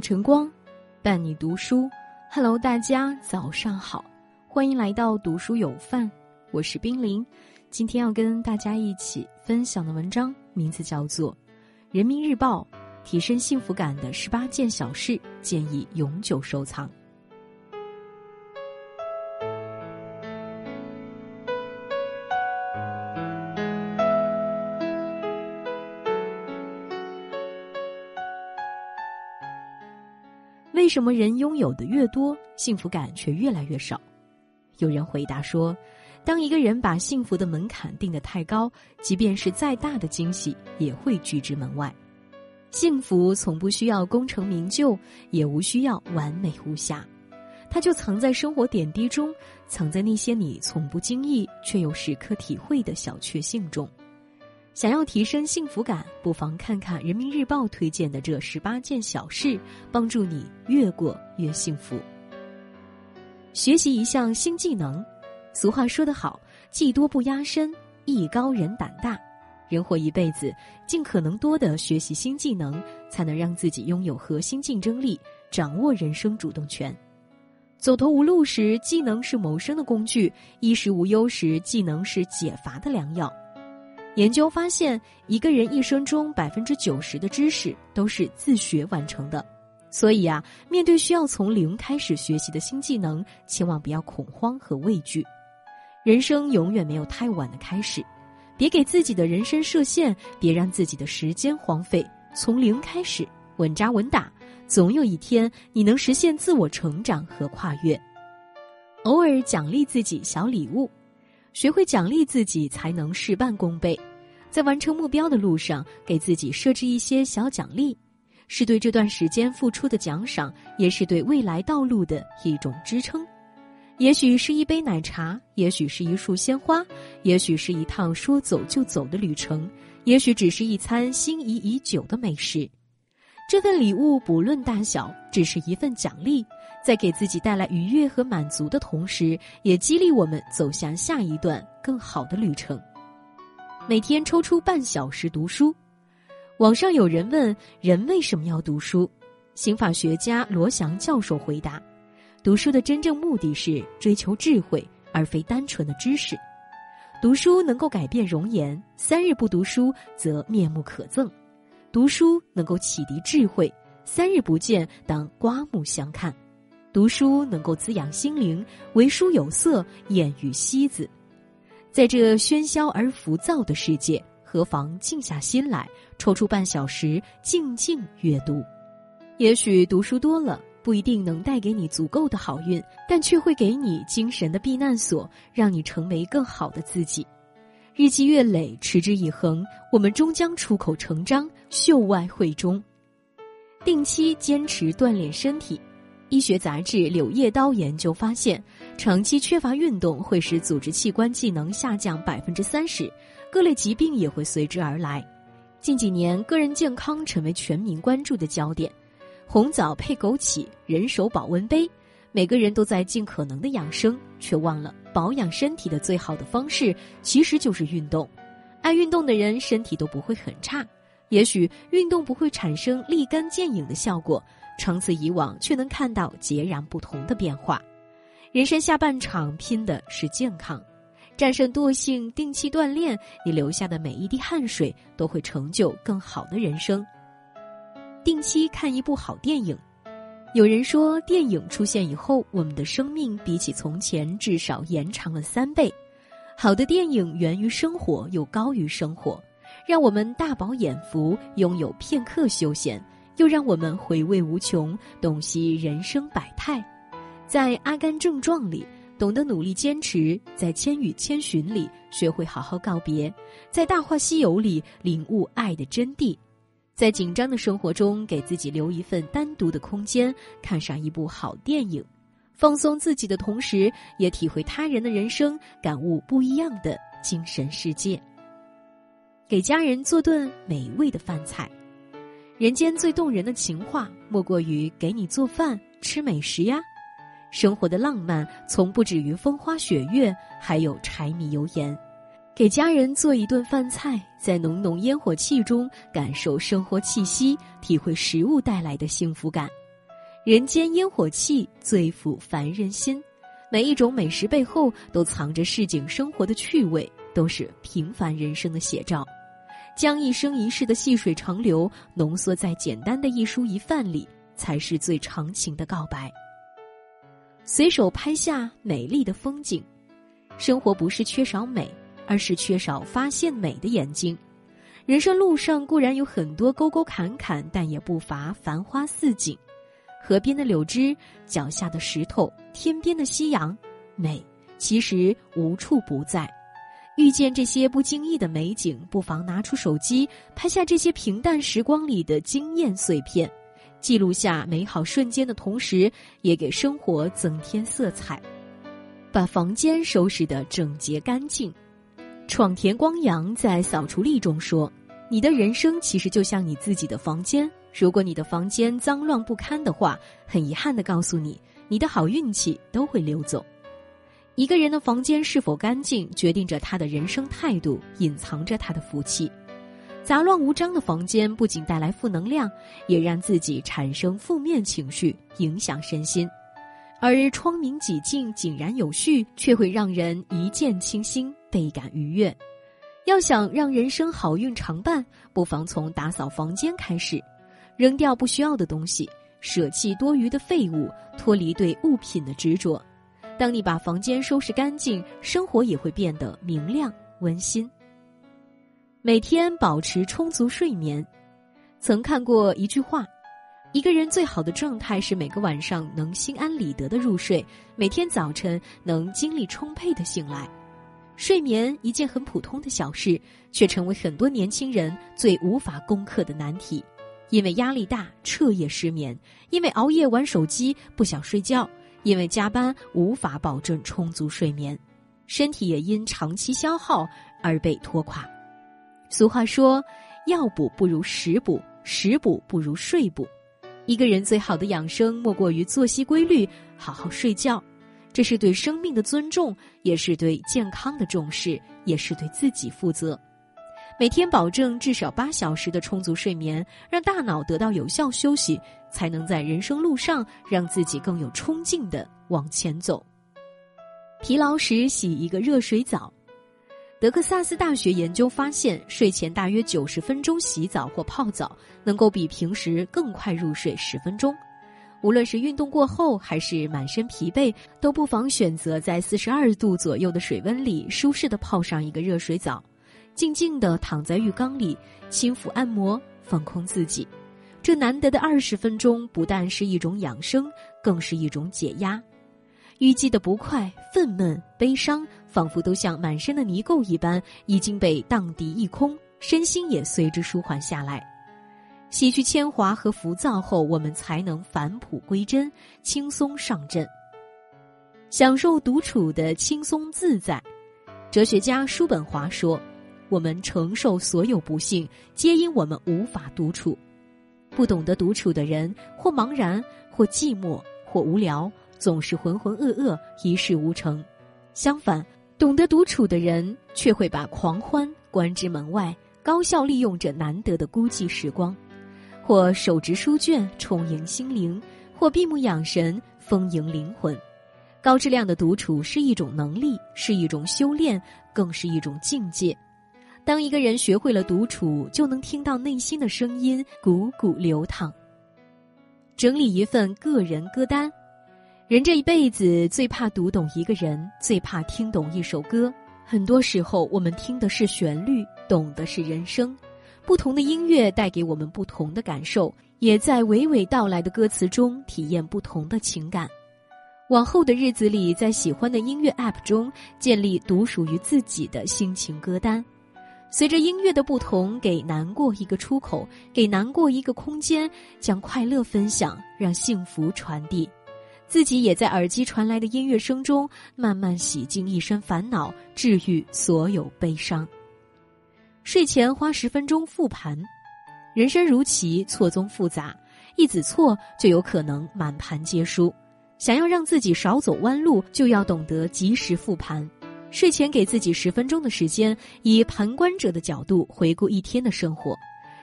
晨光，伴你读书。Hello，大家早上好，欢迎来到读书有范，我是冰凌。今天要跟大家一起分享的文章名字叫做《人民日报》，提升幸福感的十八件小事，建议永久收藏。什么人拥有的越多，幸福感却越来越少？有人回答说：“当一个人把幸福的门槛定得太高，即便是再大的惊喜也会拒之门外。幸福从不需要功成名就，也无需要完美无瑕，它就藏在生活点滴中，藏在那些你从不经意却又时刻体会的小确幸中。”想要提升幸福感，不妨看看人民日报推荐的这十八件小事，帮助你越过越幸福。学习一项新技能，俗话说得好：“技多不压身，艺高人胆大。”人活一辈子，尽可能多的学习新技能，才能让自己拥有核心竞争力，掌握人生主动权。走投无路时，技能是谋生的工具；衣食无忧时，技能是解乏的良药。研究发现，一个人一生中百分之九十的知识都是自学完成的，所以啊，面对需要从零开始学习的新技能，千万不要恐慌和畏惧。人生永远没有太晚的开始，别给自己的人生设限，别让自己的时间荒废。从零开始，稳扎稳打，总有一天你能实现自我成长和跨越。偶尔奖励自己小礼物。学会奖励自己，才能事半功倍。在完成目标的路上，给自己设置一些小奖励，是对这段时间付出的奖赏，也是对未来道路的一种支撑。也许是一杯奶茶，也许是一束鲜花，也许是一趟说走就走的旅程，也许只是一餐心仪已久的美食。这份礼物不论大小，只是一份奖励。在给自己带来愉悦和满足的同时，也激励我们走向下一段更好的旅程。每天抽出半小时读书。网上有人问：人为什么要读书？刑法学家罗翔教授回答：读书的真正目的是追求智慧，而非单纯的知识。读书能够改变容颜，三日不读书则面目可憎；读书能够启迪智慧，三日不见当刮目相看。读书能够滋养心灵，为书有色，眼与西子。在这喧嚣而浮躁的世界，何妨静下心来，抽出半小时静静阅读。也许读书多了不一定能带给你足够的好运，但却会给你精神的避难所，让你成为更好的自己。日积月累，持之以恒，我们终将出口成章，秀外慧中。定期坚持锻炼身体。医学杂志《柳叶刀》研究发现，长期缺乏运动会使组织器官机能下降百分之三十，各类疾病也会随之而来。近几年，个人健康成为全民关注的焦点。红枣配枸杞，人手保温杯，每个人都在尽可能的养生，却忘了保养身体的最好的方式其实就是运动。爱运动的人身体都不会很差。也许运动不会产生立竿见影的效果。长此以往，却能看到截然不同的变化。人生下半场拼的是健康，战胜惰性，定期锻炼，你留下的每一滴汗水都会成就更好的人生。定期看一部好电影，有人说，电影出现以后，我们的生命比起从前至少延长了三倍。好的电影源于生活，又高于生活，让我们大饱眼福，拥有片刻休闲。又让我们回味无穷，洞悉人生百态。在《阿甘正传》里，懂得努力坚持；在《千与千寻》里，学会好好告别；在《大话西游》里，领悟爱的真谛。在紧张的生活中，给自己留一份单独的空间，看上一部好电影，放松自己的同时，也体会他人的人生，感悟不一样的精神世界。给家人做顿美味的饭菜。人间最动人的情话，莫过于给你做饭、吃美食呀。生活的浪漫，从不止于风花雪月，还有柴米油盐。给家人做一顿饭菜，在浓浓烟火气中感受生活气息，体会食物带来的幸福感。人间烟火气，最抚凡人心。每一种美食背后都藏着市井生活的趣味，都是平凡人生的写照。将一生一世的细水长流浓缩在简单的一蔬一饭里，才是最长情的告白。随手拍下美丽的风景，生活不是缺少美，而是缺少发现美的眼睛。人生路上固然有很多沟沟坎坎，但也不乏繁花似锦。河边的柳枝，脚下的石头，天边的夕阳，美其实无处不在。遇见这些不经意的美景，不妨拿出手机拍下这些平淡时光里的惊艳碎片，记录下美好瞬间的同时，也给生活增添色彩。把房间收拾得整洁干净。闯田光阳在《扫除力》中说：“你的人生其实就像你自己的房间。”如果你的房间脏乱不堪的话，很遗憾的告诉你，你的好运气都会溜走。一个人的房间是否干净，决定着他的人生态度，隐藏着他的福气。杂乱无章的房间不仅带来负能量，也让自己产生负面情绪，影响身心；而窗明几净、井然有序，却会让人一见倾心，倍感愉悦。要想让人生好运常伴，不妨从打扫房间开始。扔掉不需要的东西，舍弃多余的废物，脱离对物品的执着。当你把房间收拾干净，生活也会变得明亮温馨。每天保持充足睡眠。曾看过一句话：一个人最好的状态是每个晚上能心安理得的入睡，每天早晨能精力充沛的醒来。睡眠一件很普通的小事，却成为很多年轻人最无法攻克的难题。因为压力大，彻夜失眠；因为熬夜玩手机，不想睡觉；因为加班无法保证充足睡眠，身体也因长期消耗而被拖垮。俗话说：“药补不如食补，食补不如睡补。”一个人最好的养生，莫过于作息规律，好好睡觉。这是对生命的尊重，也是对健康的重视，也是对自己负责。每天保证至少八小时的充足睡眠，让大脑得到有效休息，才能在人生路上让自己更有冲劲的往前走。疲劳时洗一个热水澡。德克萨斯大学研究发现，睡前大约九十分钟洗澡或泡澡，能够比平时更快入睡十分钟。无论是运动过后还是满身疲惫，都不妨选择在四十二度左右的水温里舒适的泡上一个热水澡。静静地躺在浴缸里，轻抚按摩，放空自己。这难得的二十分钟，不但是一种养生，更是一种解压。淤积的不快、愤懑、悲伤，仿佛都像满身的泥垢一般，已经被荡涤一空，身心也随之舒缓下来。洗去铅华和浮躁后，我们才能返璞归真，轻松上阵，享受独处的轻松自在。哲学家叔本华说。我们承受所有不幸，皆因我们无法独处。不懂得独处的人，或茫然，或寂寞，或无聊，总是浑浑噩噩，一事无成。相反，懂得独处的人，却会把狂欢关之门外，高效利用着难得的孤寂时光，或手执书卷，充盈心灵；或闭目养神，丰盈灵魂。高质量的独处是一种能力，是一种修炼，更是一种境界。当一个人学会了独处，就能听到内心的声音汩汩流淌。整理一份个人歌单，人这一辈子最怕读懂一个人，最怕听懂一首歌。很多时候，我们听的是旋律，懂的是人生。不同的音乐带给我们不同的感受，也在娓娓道来的歌词中体验不同的情感。往后的日子里，在喜欢的音乐 App 中建立独属于自己的心情歌单。随着音乐的不同，给难过一个出口，给难过一个空间，将快乐分享，让幸福传递，自己也在耳机传来的音乐声中，慢慢洗净一身烦恼，治愈所有悲伤。睡前花十分钟复盘，人生如棋，错综复杂，一子错就有可能满盘皆输。想要让自己少走弯路，就要懂得及时复盘。睡前给自己十分钟的时间，以旁观者的角度回顾一天的生活，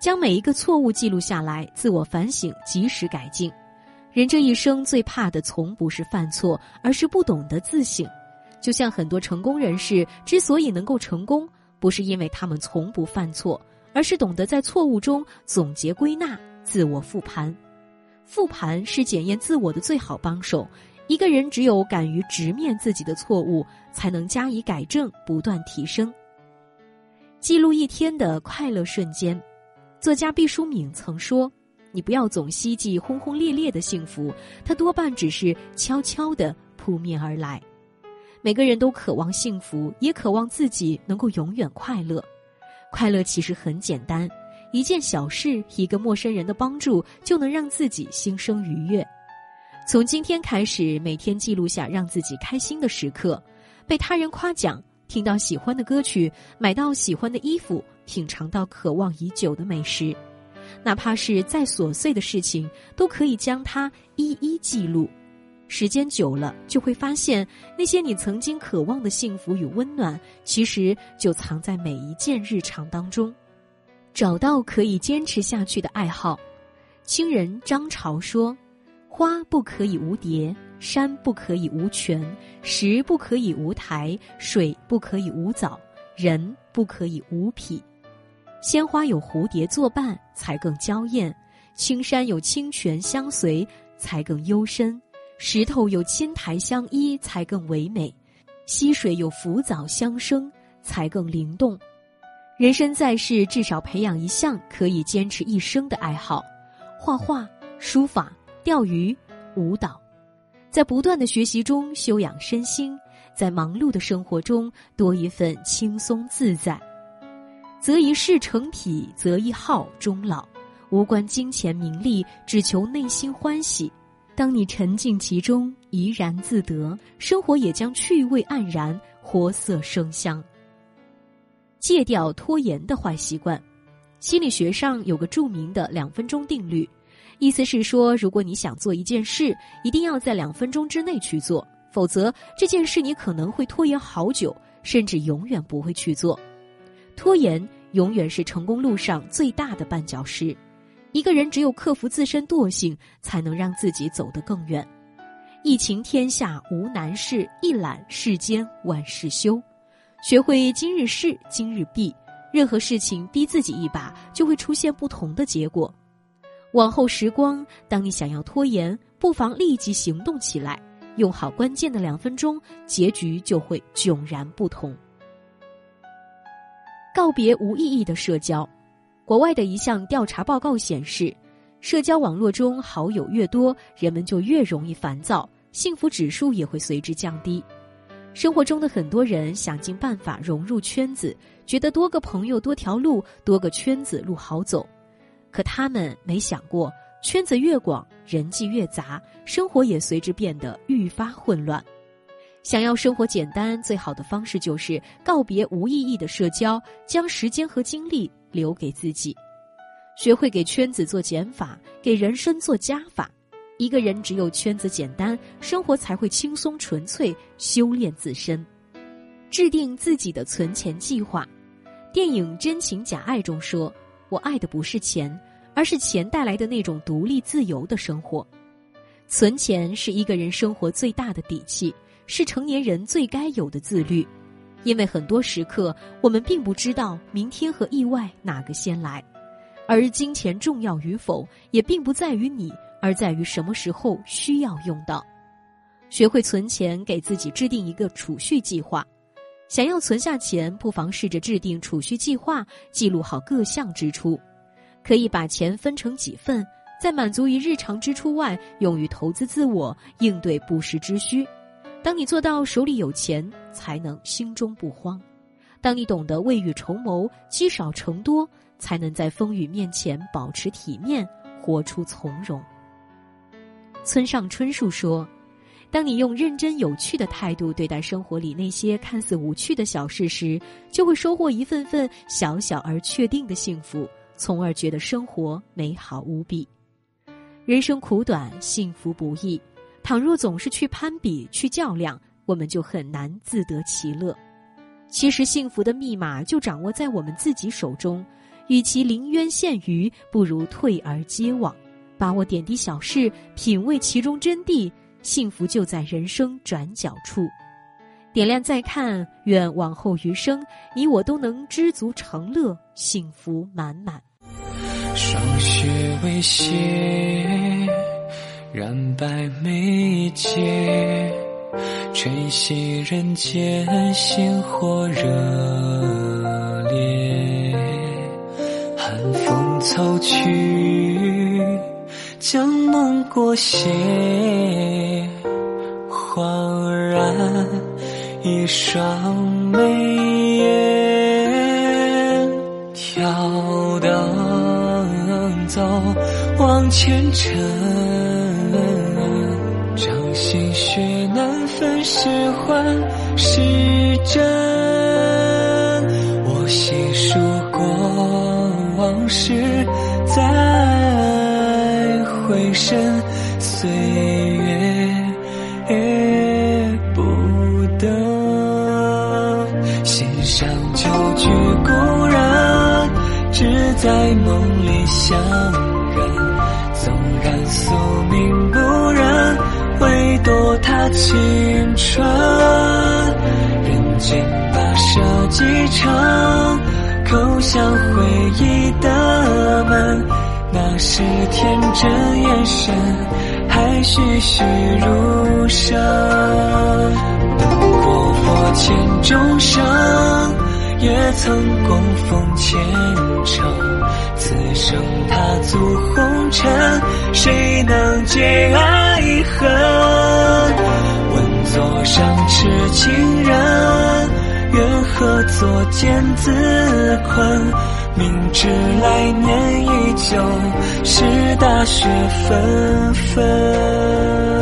将每一个错误记录下来，自我反省，及时改进。人这一生最怕的，从不是犯错，而是不懂得自省。就像很多成功人士之所以能够成功，不是因为他们从不犯错，而是懂得在错误中总结归纳、自我复盘。复盘是检验自我的最好帮手。一个人只有敢于直面自己的错误，才能加以改正，不断提升。记录一天的快乐瞬间，作家毕淑敏曾说：“你不要总希冀轰轰烈烈的幸福，它多半只是悄悄的扑面而来。”每个人都渴望幸福，也渴望自己能够永远快乐。快乐其实很简单，一件小事，一个陌生人的帮助，就能让自己心生愉悦。从今天开始，每天记录下让自己开心的时刻，被他人夸奖，听到喜欢的歌曲，买到喜欢的衣服，品尝到渴望已久的美食，哪怕是再琐碎的事情，都可以将它一一记录。时间久了，就会发现那些你曾经渴望的幸福与温暖，其实就藏在每一件日常当中。找到可以坚持下去的爱好，亲人张潮说。花不可以无蝶，山不可以无泉，石不可以无台，水不可以无藻，人不可以无癖。鲜花有蝴蝶作伴，才更娇艳；青山有清泉相随，才更幽深；石头有青苔相依，才更唯美；溪水有浮藻相生，才更灵动。人生在世，至少培养一项可以坚持一生的爱好：画画、书法。钓鱼、舞蹈，在不断的学习中修养身心，在忙碌的生活中多一份轻松自在。择一事成体，择一好终老。无关金钱名利，只求内心欢喜。当你沉浸其中，怡然自得，生活也将趣味盎然，活色生香。戒掉拖延的坏习惯，心理学上有个著名的两分钟定律。意思是说，如果你想做一件事，一定要在两分钟之内去做，否则这件事你可能会拖延好久，甚至永远不会去做。拖延永远是成功路上最大的绊脚石。一个人只有克服自身惰性，才能让自己走得更远。一情天下无难事，一览世间万事休。学会今日事今日毕，任何事情逼自己一把，就会出现不同的结果。往后时光，当你想要拖延，不妨立即行动起来，用好关键的两分钟，结局就会迥然不同。告别无意义的社交。国外的一项调查报告显示，社交网络中好友越多，人们就越容易烦躁，幸福指数也会随之降低。生活中的很多人想尽办法融入圈子，觉得多个朋友多条路，多个圈子路好走。可他们没想过，圈子越广，人际越杂，生活也随之变得愈发混乱。想要生活简单，最好的方式就是告别无意义的社交，将时间和精力留给自己，学会给圈子做减法，给人生做加法。一个人只有圈子简单，生活才会轻松纯粹。修炼自身，制定自己的存钱计划。电影《真情假爱》中说。我爱的不是钱，而是钱带来的那种独立自由的生活。存钱是一个人生活最大的底气，是成年人最该有的自律。因为很多时刻，我们并不知道明天和意外哪个先来，而金钱重要与否，也并不在于你，而在于什么时候需要用到。学会存钱，给自己制定一个储蓄计划。想要存下钱，不妨试着制定储蓄计划，记录好各项支出。可以把钱分成几份，在满足于日常支出外，用于投资自我，应对不时之需。当你做到手里有钱，才能心中不慌；当你懂得未雨绸缪，积少成多，才能在风雨面前保持体面，活出从容。村上春树说。当你用认真有趣的态度对待生活里那些看似无趣的小事时，就会收获一份份小小而确定的幸福，从而觉得生活美好无比。人生苦短，幸福不易。倘若总是去攀比、去较量，我们就很难自得其乐。其实幸福的密码就掌握在我们自己手中，与其临渊羡鱼，不如退而结网，把握点滴小事，品味其中真谛，幸福就在人生转角处。点亮再看，愿往后余生，你我都能知足常乐，幸福满满。霜雪未歇，染白眉睫，吹熄人间星火热烈。寒风凑去，将梦裹挟，恍然一双眉眼，挑灯。走往前尘，掌心血难分是幻是真。我细数过往事，在回身，岁月也不等。心上旧句故人，只在梦里。相认，纵然宿命不忍，唯夺他青春。人间跋涉几程，叩响回忆的门。那是天真眼神，还栩栩如生。过佛前众生，也曾供奉虔诚。此生踏足红尘，谁能解爱恨？问座上痴情人，缘何作茧自困？明知来年依旧，是大雪纷纷。